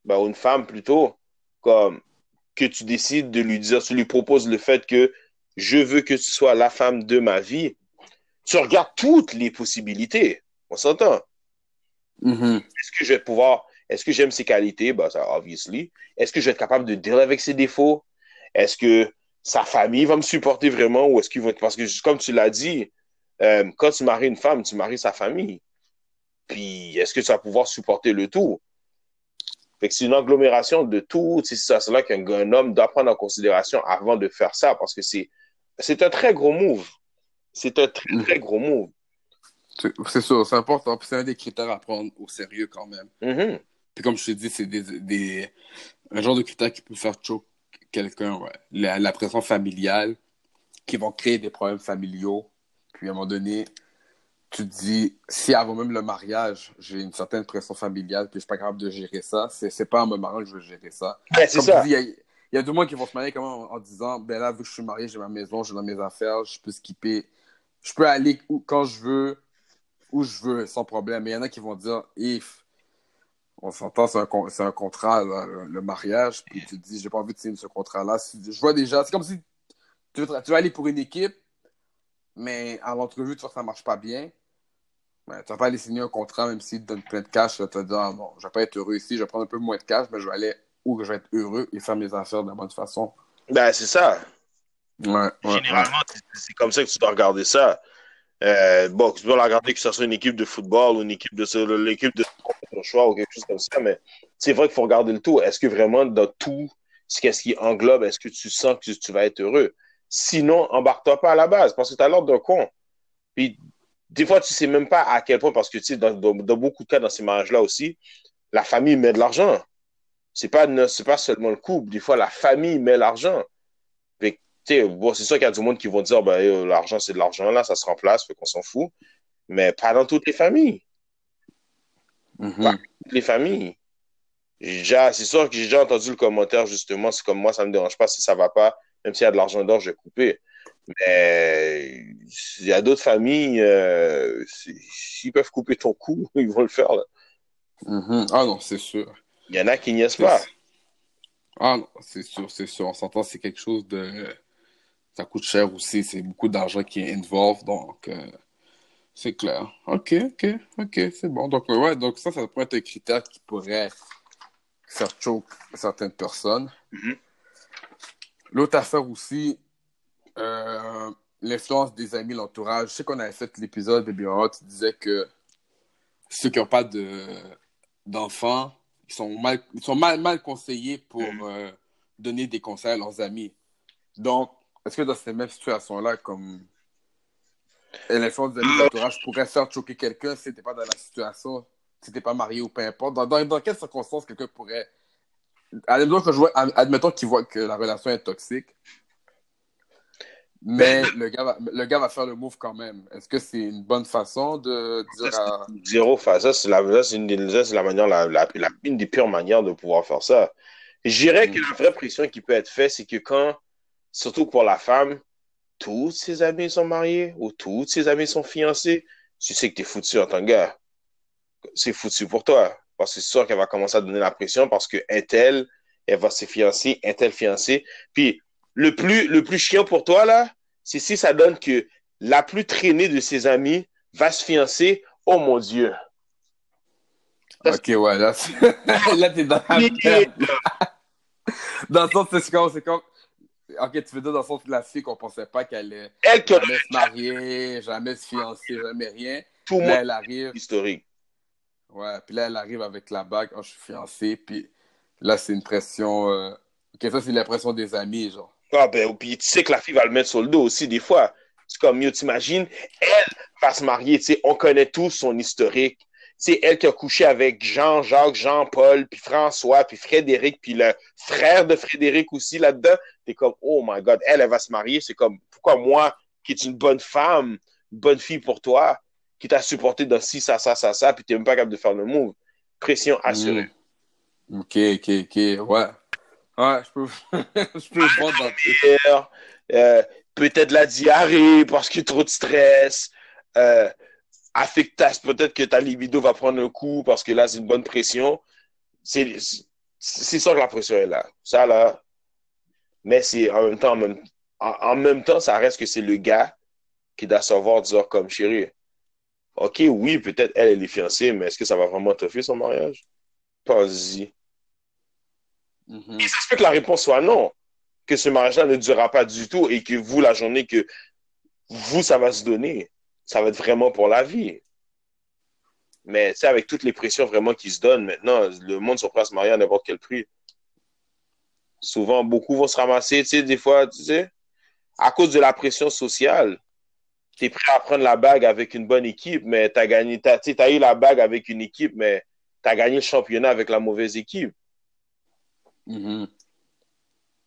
S3: ben, ou une femme plutôt, comme que tu décides de lui dire, tu lui proposes le fait que je veux que tu sois la femme de ma vie, tu regardes toutes les possibilités. On s'entend.
S4: Mhm.
S3: Est-ce que je vais pouvoir, est-ce que j'aime ses qualités? Ben, ça, obviously. Est-ce que je vais être capable de deal avec ses défauts? Est-ce que sa famille va me supporter vraiment ou est-ce qu'il va, parce que comme tu l'as dit, euh, quand tu maries une femme, tu maries sa famille. Puis, est-ce que tu vas pouvoir supporter le tout? Fait que c'est une agglomération de tout. C'est ça, c'est là qu'un un homme doit prendre en considération avant de faire ça parce que c'est, c'est un très gros move. C'est un très, très gros move.
S4: C'est sûr, c'est important. C'est un des critères à prendre au sérieux quand même.
S3: Mhm.
S4: Puis comme je te dis, c'est des, des, un genre de critère qui peut faire choke quelqu'un, ouais. La, la pression familiale, qui vont créer des problèmes familiaux. Puis à un moment donné, tu te dis, si avant même le mariage, j'ai une certaine pression familiale, puis je suis pas capable de gérer ça, c'est pas en me mariant que je veux gérer ça.
S3: Ouais, c'est
S4: Comme
S3: ça.
S4: tu dis, il y y a deux mois qui vont se marier quand même en, en disant, ben là, vu que je suis marié, j'ai ma maison, j'ai mes affaires, je peux skipper, je peux aller où, quand je veux, où je veux, sans problème. Mais il y en a qui vont dire, if, on s'entend, c'est un, un contrat, le, mariage, puis tu te dis, j'ai pas envie de signer ce contrat-là. Je vois déjà, c'est comme si tu veux, aller pour une équipe, mais à l'entrevue, tu vois que ça marche pas bien. Ben, tu vas pas aller signer un contrat, même s'il te donne plein de cash, tu vas te dire, ah, non, je vais pas être heureux ici, je vais prendre un peu moins de cash, mais je vais aller où je vais être heureux et faire mes affaires de la bonne façon.
S3: Ben, c'est ça. Généralement, c'est- comme ça que tu dois regarder ça. Euh, bon, tu dois la regarder que ce soit une équipe de football ou une équipe de l'équipe de choix ou quelque chose comme ça, mais c'est vrai qu'il faut regarder le tout. Est-ce que vraiment dans tout, ce qu'est-ce qui englobe, est-ce que tu sens que tu vas être heureux? Sinon, embarque-toi pas à la base parce que tu as l'air d'un con. Puis, des fois, tu sais même pas à quel point, parce que tu sais, dans, beaucoup de cas, dans ces mariages-là aussi, la famille met de l'argent. C'est pas, pas seulement le couple. Des fois, la famille met l'argent. Fait que, tu sais, bon, c'est sûr qu'il y a du monde qui vont dire, ben, euh, l'argent, c'est de l'argent, là, ça se remplace, fait qu'on s'en fout. Mais pas dans toutes les familles.
S4: Mhm.
S3: Toutes les familles. Déjà- C'est sûr que j'ai déjà entendu le commentaire, justement, c'est comme moi, ça me dérange pas si ça va pas, même s'il y a de l'argent d'or, je vais couper. Mais il y a d'autres familles, euh, s'ils peuvent couper ton cou, *laughs* ils vont le faire. là.
S4: Mhm. Ah non, c'est sûr.
S3: Il y en a qui niaisent pas.
S4: Ah non, c'est sûr, c'est sûr. On s'entend, c'est quelque chose de. Ça coûte cher aussi, c'est beaucoup d'argent qui est involved, donc euh, c'est clair. Ok, ok, ok, c'est bon. Donc, ouais, donc ça, ça pourrait être un critère qui pourrait faire choke certaines personnes.
S3: Mhm.
S4: L'autre affaire aussi, euh, l'influence des amis, l'entourage. Je sais qu'on avait fait l'épisode de Biohot, tu disais que ceux qui n'ont pas de d'enfants, ils sont mal, ils sont mal, mal conseillés pour
S3: Mhm.
S4: euh, donner des conseils à leurs amis. Donc, est-ce que dans cette même situation-là, comme l'influence des amis, l'entourage pourrait faire choquer quelqu'un si t'es pas dans la situation, si t'es pas marié ou peu importe, dans, dans, dans quelles circonstances quelqu'un pourrait... Admettons vois, admettons qu'il voit que la relation est toxique, mais le gars, va, le gars va faire le move quand même. Est-ce que c'est une bonne façon de dire à...
S3: Zéro face. Ça, c'est la, une, la manière, la, la- la- une des pires manières de pouvoir faire ça. Je dirais que la vraie pression qui peut être faite, c'est que quand, surtout pour la femme, tous ses amis sont mariés ou toutes ses amis sont fiancés, tu sais que t'es foutu en tant que gars. C'est foutu pour toi. Parce que c'est sûr qu'elle va commencer à donner la pression parce que un tel, elle va se fiancer, un tel fiancé. Puis, le plus, le plus chiant pour toi, là, c'est si ça donne que la plus traînée de ses amis va se fiancer. Oh mon Dieu.
S4: Ok, ouais, là, *laughs* là t'es dans la merde. Dans le sens, c'est comme, c'est comme... Ok, tu veux dire dans le sens la fille qu'on pensait pas qu'elle allait
S3: Elle
S4: jamais se marier, jamais se fiancer, jamais rien.
S3: tout le
S4: Là,
S3: monde
S4: elle arrive,
S3: historique.
S4: ouais, puis là, elle arrive avec la bague, oh, je suis fiancé, puis là, c'est une pression... euh, Ok, ça, c'est l'impression des amis, genre.
S3: Ah ben, puis tu sais que la fille va le mettre sur le dos aussi, des fois. C'est comme, mieux, t'imagines, elle va se marier, tu sais, on connaît tous son historique. C'est elle qui a couché avec Jean-Jacques, Jean-Paul, puis François, puis Frédéric, puis le frère de Frédéric aussi là-dedans. T'es comme, oh my God, elle, elle va se marier. C'est comme, pourquoi moi, qui est une bonne femme, une bonne fille pour toi, qui t'a supporté dans ci, ça, ça, ça, ça, puis t'es même pas capable de faire le move. Pression assurée.
S4: Mm. Ok, ok, ok, ouais. Ouais, je peux, *laughs* je peux voir dans...
S3: euh, peut-être la diarrhée parce qu'il y a trop de stress, euh, affectas, peut-être que ta libido va prendre un coup parce que là, c'est une bonne pression. C'est, sûr que la pression est là. Ça, là. Mais c'est en même temps, en même, en, en même temps, ça reste que c'est le gars qui doit savoir dire comme chérie. Ok, oui, peut-être elle, elle est fiancée, mais est-ce que ça va vraiment te faire son mariage? Pas-y.
S4: Mhm.
S3: Ça se peut que la réponse soit non, que ce mariage-là ne durera pas du tout et que vous, la journée que vous, ça va se donner, ça va être vraiment pour la vie. Mais sais, avec toutes les pressions vraiment qui se donnent maintenant, le monde sont prêts à se marier à n'importe quel prix. Souvent, beaucoup vont se ramasser, tu sais, des fois, tu sais, à cause de la pression sociale. Tu es prêt à prendre la bague avec une bonne équipe, mais tu as gagné, tu as, eu la bague avec une équipe, mais tu as gagné le championnat avec la mauvaise équipe.
S4: Mhm.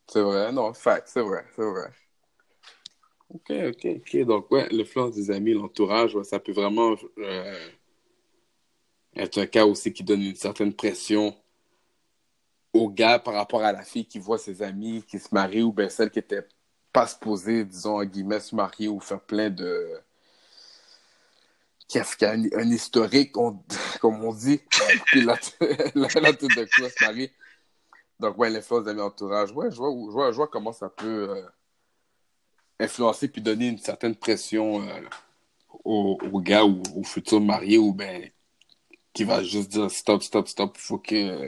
S4: C'est vrai, non, fact, c'est vrai, c'est vrai. Ok, ok, ok. Donc, ouais, l'influence des amis, l'entourage, ouais, ça peut vraiment euh, être un cas aussi qui donne une certaine pression au gars par rapport à la fille qui voit ses amis qui se marient ou bien celle qui était pas supposée, disons, en guillemets, se marier ou faire plein de. qui a, qui a un, historique, on- *laughs* comme on dit. Puis là, tout de coup, se marie. Donc, ouais, l'influence de l'entourage. Ouais, je vois, je, vois, je vois comment ça peut euh, influencer puis donner une certaine pression euh, au, gars ou au futur marié ou ben qui va juste dire stop, stop, stop. Faut que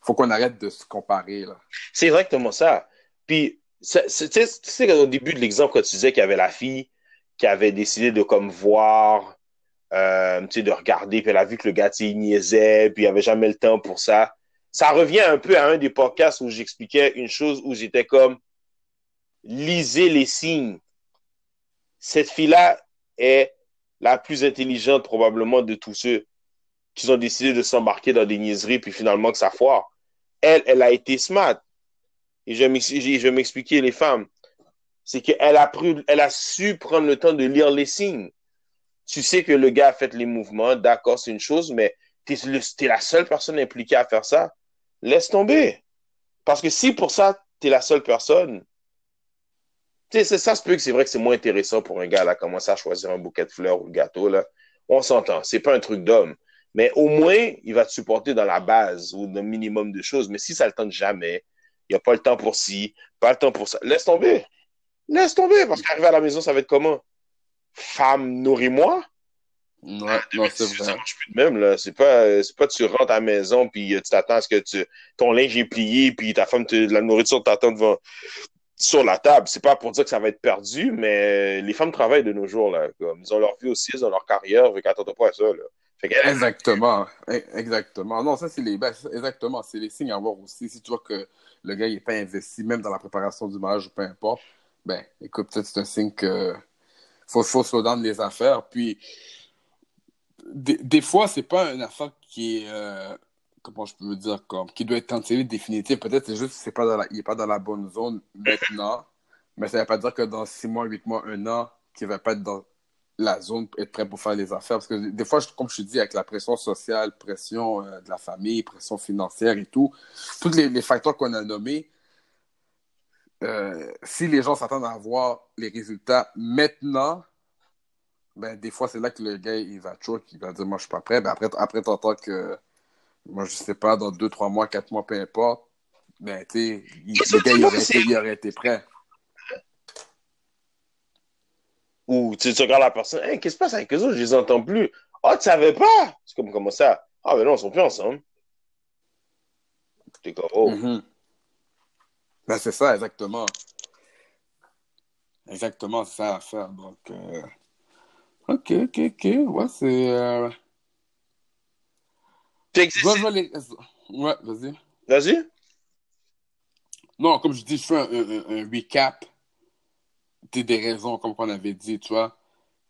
S4: faut qu'on arrête de se comparer là.
S3: C'est exactement ça. Puis, tu sais, au début de l'exemple, quand tu disais qu'il y avait la fille qui avait décidé de comme voir, euh, tu sais, de regarder, puis elle a vu que le gars, il niaisait, puis il avait jamais le temps pour ça. Ça revient un peu à un des podcasts où j'expliquais une chose où j'étais comme, lisez les signes. Cette fille-là est la plus intelligente probablement de tous ceux qui ont décidé de s'embarquer dans des niaiseries, puis finalement que ça foire. Elle, elle a été smart. Et je vais m'expliquer les femmes. C'est qu'elle a elle a su prendre le temps de lire les signes. Tu sais que le gars a fait les mouvements, d'accord, c'est une chose, mais le- t'es la seule personne impliquée à faire ça. Laisse tomber. Parce que si pour ça, t'es la seule personne, tu sais, c'est- ça se peut que c'est vrai que c'est moins intéressant pour un gars là, commencer à choisir un bouquet de fleurs ou le gâteau, là. On s'entend. C'est pas un truc d'homme. Mais au moins, il va te supporter dans la base ou dans le minimum de choses. Mais si ça le tente jamais, il n'y a pas le temps pour ci, pas le temps pour ça. Laisse tomber. Laisse tomber, parce qu'arriver à la maison, ça va être comment? Femme, nourris-moi?
S4: Ouais, non, c'est
S3: Ça marche plus de même, là. C'est pas, c'est pas tu rentres à la maison, puis tu t'attends à ce que tu, ton linge est plié, puis ta femme, te, la nourriture t'attend devant, sur la table. C'est pas pour dire que ça va être perdu, mais les femmes travaillent de nos jours, là. Comme, ils ont leur vie aussi, ils ont leur carrière, fait qu'attends pas à ça, là.
S4: Exactement. E- Exactement. Non, ça, c'est les. ben, exactement. C'est les signes à voir aussi. Si tu vois que le gars n'est pas investi, même dans la préparation du mariage ou peu importe, ben, écoute, peut-être c'est un signe que faut, faut slow down les affaires. Puis, des, des fois, c'est pas une affaire qui est. euh, comment je peux dire comme qui doit être cancellée définitive. Peut-être c'est juste qu'il n'est pas, dans la- il est pas dans la bonne zone maintenant. *laughs* Mais ça ne veut pas dire que dans 6 mois, 8 mois, 1 an, qu'il ne va pas être dans la zone pour être prêt pour faire les affaires. Parce que des fois, je- comme je te dis, avec la pression sociale, pression euh, de la famille, pression financière et tout, tous les, les facteurs qu'on a nommés, euh, si les gens s'attendent à voir les résultats maintenant, ben, des fois, c'est là que le gars, il va choke, il va dire, moi, je suis pas prêt. Ben, après, après t'entends que, moi, je sais pas, dans 2, 3 mois, 4 mois, peu importe, ben, tu sais, il- le gars, il aurait, été, il aurait été prêt.
S3: Ou tu, tu regardes la personne, Hey, qu'est-ce qui se passe avec eux autres? Je les entends plus. Ah, tu savais pas? C'est comme comment ça? Ah, mais non, ils sont plus ensemble. T'es comme, oh.
S4: Mhm. Ben, c'est ça, exactement. Exactement, c'est ça à faire. Donc, euh, ok, ok, ok. Ouais, c'est. euh, Ouais, vas-y.
S3: Vas-y.
S4: Non, comme je dis, je fais un, un- un recap des, des raisons, comme on avait dit, tu vois,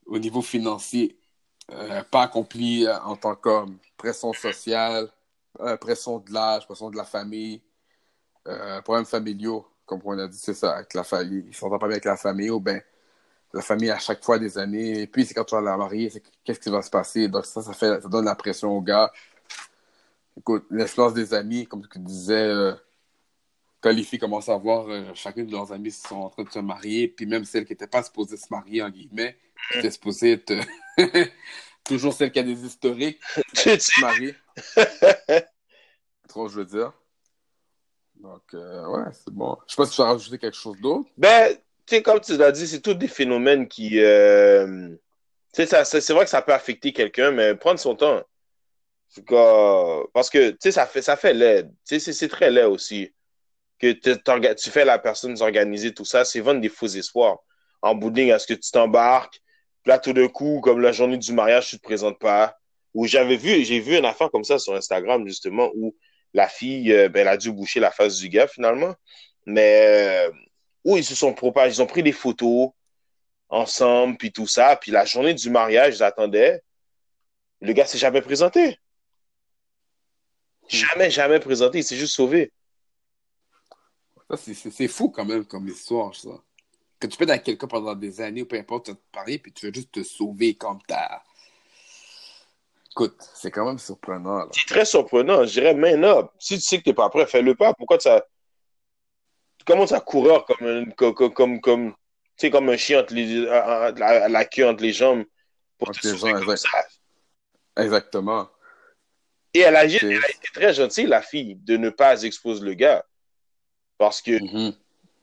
S4: au niveau financier, euh, pas accompli euh, en tant qu'homme, pression sociale, euh, pression de l'âge, pression de la famille, problèmes familiaux, comme on a dit, c'est ça, avec la famille. Ils s'entendent pas bien avec la famille, ou bien la famille à chaque fois des années, et puis c'est quand tu vas la marier, c'est qu'est-ce qui va se passer? Donc ça, ça, fait, ça donne la pression au gars. Écoute, l'influence des amis, comme tu disais, euh, quand les filles commencent à voir euh, chacune de leurs amis sont en train de se marier, puis même celles qui n'étaient pas supposées se marier, en guillemets, qui étaient supposées être euh, *laughs* toujours celle qui a des historiques, *laughs* se marier. Trop, je veux dire. Donc, euh, ouais, c'est bon. Je sais pas si tu vas rajouter quelque chose d'autre.
S3: Ben, tu sais, comme tu l'as dit, c'est tous des phénomènes qui. euh, tu sais, c'est vrai que ça peut affecter quelqu'un, mais prendre son temps. Parce que, tu sais, ça fait, ça fait laid. Tu sais, c'est très laid aussi. Que tu fais la personne s'organiser, tout ça, c'est vendre des faux espoirs. En ligne, est-ce que tu t'embarques? Là, tout d'un coup, comme la journée du mariage, tu te présentes pas. Ou j'avais vu, j'ai vu une affaire comme ça sur Instagram, justement, où la fille, euh, ben, elle a dû boucher la face du gars, finalement. Mais, euh, où ils se sont propagés, ils ont pris des photos ensemble, puis tout ça. Puis la journée du mariage, ils attendaient. Le gars s'est jamais présenté. Jamais, jamais présenté. Il s'est juste sauvé.
S4: Ça, c'est- fou quand même comme histoire, ça. Que tu peux être avec quelqu'un pendant des années ou peu importe, tu vas te parler, puis tu veux juste te sauver comme t'as. Écoute, c'est quand même surprenant.
S3: C'est très surprenant. Je dirais, man up. Si tu sais que t'es pas prêt, fais-le pas. Pourquoi ça. Tu commences à courir comme un, comme, comme, comme, comme- tu sais, comme un chien entre les, à- à- la, la queue entre les jambes pour te
S4: les
S3: sauver
S4: jambes,
S3: comme
S4: exact.
S3: ça.
S4: Exactement.
S3: Et elle a, elle
S4: C'est-
S3: a été très gentille, la fille, de ne pas exposer le gars. Parce que
S4: Mhm.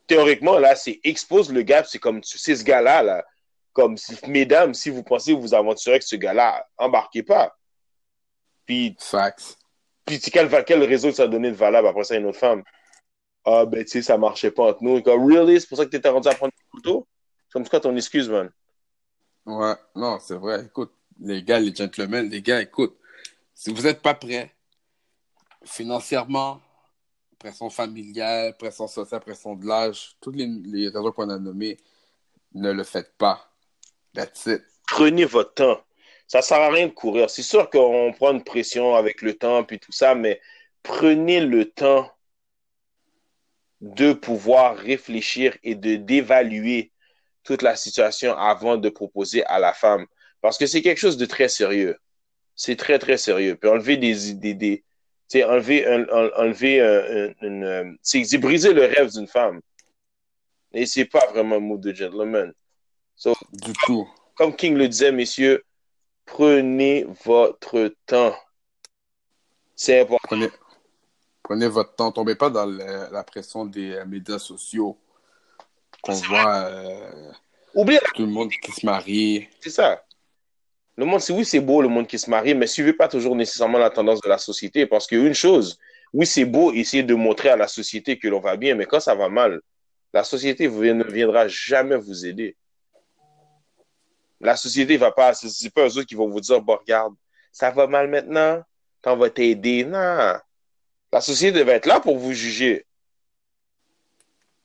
S3: théoriquement, là, c'est expose le gars, c'est comme, tu sais, ce gars-là, là, comme, si, mesdames, si vous pensez vous aventurer avec ce gars-là, embarquez pas. Puis,
S4: Facts.
S3: puis quel, quel réseau ça a donné de valable après ça à une autre femme? Ah, ben, tu sais, ça marchait pas entre nous. Comme, really? C'est pour ça que t'étais rendu à prendre une photo? Comme, c'est quoi ton excuse, man?
S4: Ouais, non, c'est vrai. Écoute, les gars, les gentlemen, les gars, écoute, si vous n'êtes pas prêts, financièrement, pression familiale, pression sociale, pression de l'âge, toutes les, les raisons qu'on a nommées, ne le faites pas. That's it.
S3: prenez votre temps. Ça sert à rien de courir. C'est sûr qu'on prend une pression avec le temps puis tout ça, mais prenez le temps de pouvoir réfléchir et de d'évaluer toute la situation avant de proposer à la femme. Parce que c'est quelque chose de très sérieux. C'est très, très sérieux. Puis enlever des idées, des, tu sais, enlever, un, enlever un- un- une, euh, c'est c'est briser le rêve d'une femme. Et c'est pas vraiment un move de gentleman. So,
S4: Du tout.
S3: comme King le disait, messieurs, prenez votre temps. C'est important.
S4: Prenez, prenez votre temps. Tombez pas dans la pression des euh, médias sociaux. Qu'on
S3: C'est
S4: voit euh,
S3: Oubliez,
S4: tout le monde qui se marie.
S3: c'est ça. Le monde, c'est oui, c'est beau, le monde qui se marie, mais suivez pas toujours nécessairement la tendance de la société. Parce qu'une chose, oui, c'est beau essayer de montrer à la société que l'on va bien, mais quand ça va mal, la société ne viendra jamais vous aider. La société va pas, c'est- pas eux autres qui vont vous dire, bon, regarde, ça va mal maintenant, on va t'aider. Non. La société va être là pour vous juger.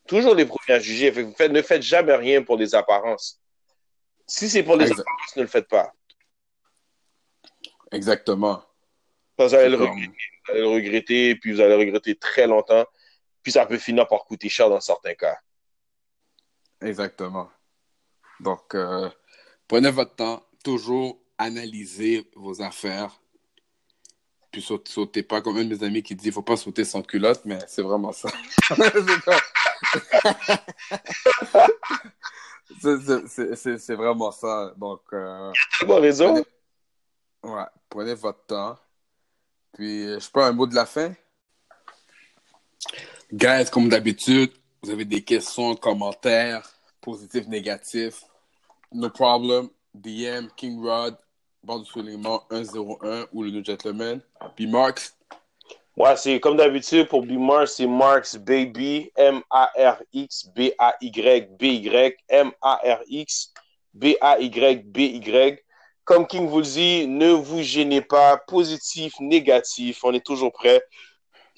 S3: Toujours les premiers à juger. Fait ne faites jamais rien pour des apparences. Si c'est pour
S4: Exact.
S3: apparences, ne le faites pas.
S4: Exactement.
S3: Vous allez, le regretter, vous allez le regretter, puis vous allez le regretter très longtemps. Puis ça peut finir par coûter cher dans certains cas.
S4: Exactement. Donc, euh, prenez votre temps, toujours analysez vos affaires. Puis saute- sautez pas, comme un de mes amis qui dit, il faut pas sauter sans culotte, mais c'est vraiment ça. *laughs* *laughs* C'est vraiment ça. Donc, euh,
S3: C'est bon raison?
S4: Prenez- ouais, prenez votre temps. Puis, euh, je pas, un mot de la fin? Guys, comme d'habitude, vous avez des questions, commentaires, positifs, négatifs. No problem. DM King Rod, bord du soulignement 101 ou le New Gentleman. Puis Marx,
S3: Ouais, c'est comme d'habitude pour B-Marx, c'est Marx Baby, M-A-R-X, B-A-Y-B-Y, M-A-R-X, B-A-Y-B-Y. Comme King vous le dit, ne vous gênez pas, positif, négatif, on est toujours prêt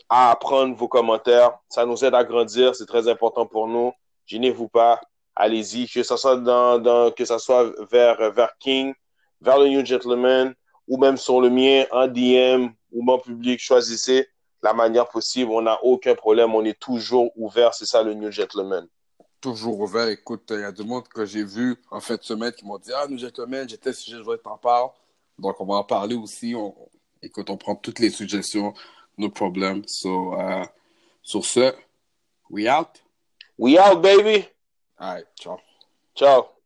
S3: à apprendre vos commentaires. Ça nous aide à grandir, c'est très important pour nous. Gênez-vous pas, allez-y, que ce soit dans- que ça soit vers, vers King, vers le New Gentleman, ou même sur le mien, en DM, ou en public, choisissez la manière possible. On n'a aucun problème, on est toujours ouvert, c'est ça le New Gentleman.
S4: Toujours ouvert. Écoute, il y a du monde que j'ai vu en fin de semaine qui m'ont dit Ah, New Gentleman, j'étais sujet, je voulais t'en parler. Donc, on va en parler aussi. On... Écoute, on prend toutes les suggestions, no problem. So, euh, sur ce, we out.
S3: We out, baby!
S4: All right, ciao.
S3: Ciao!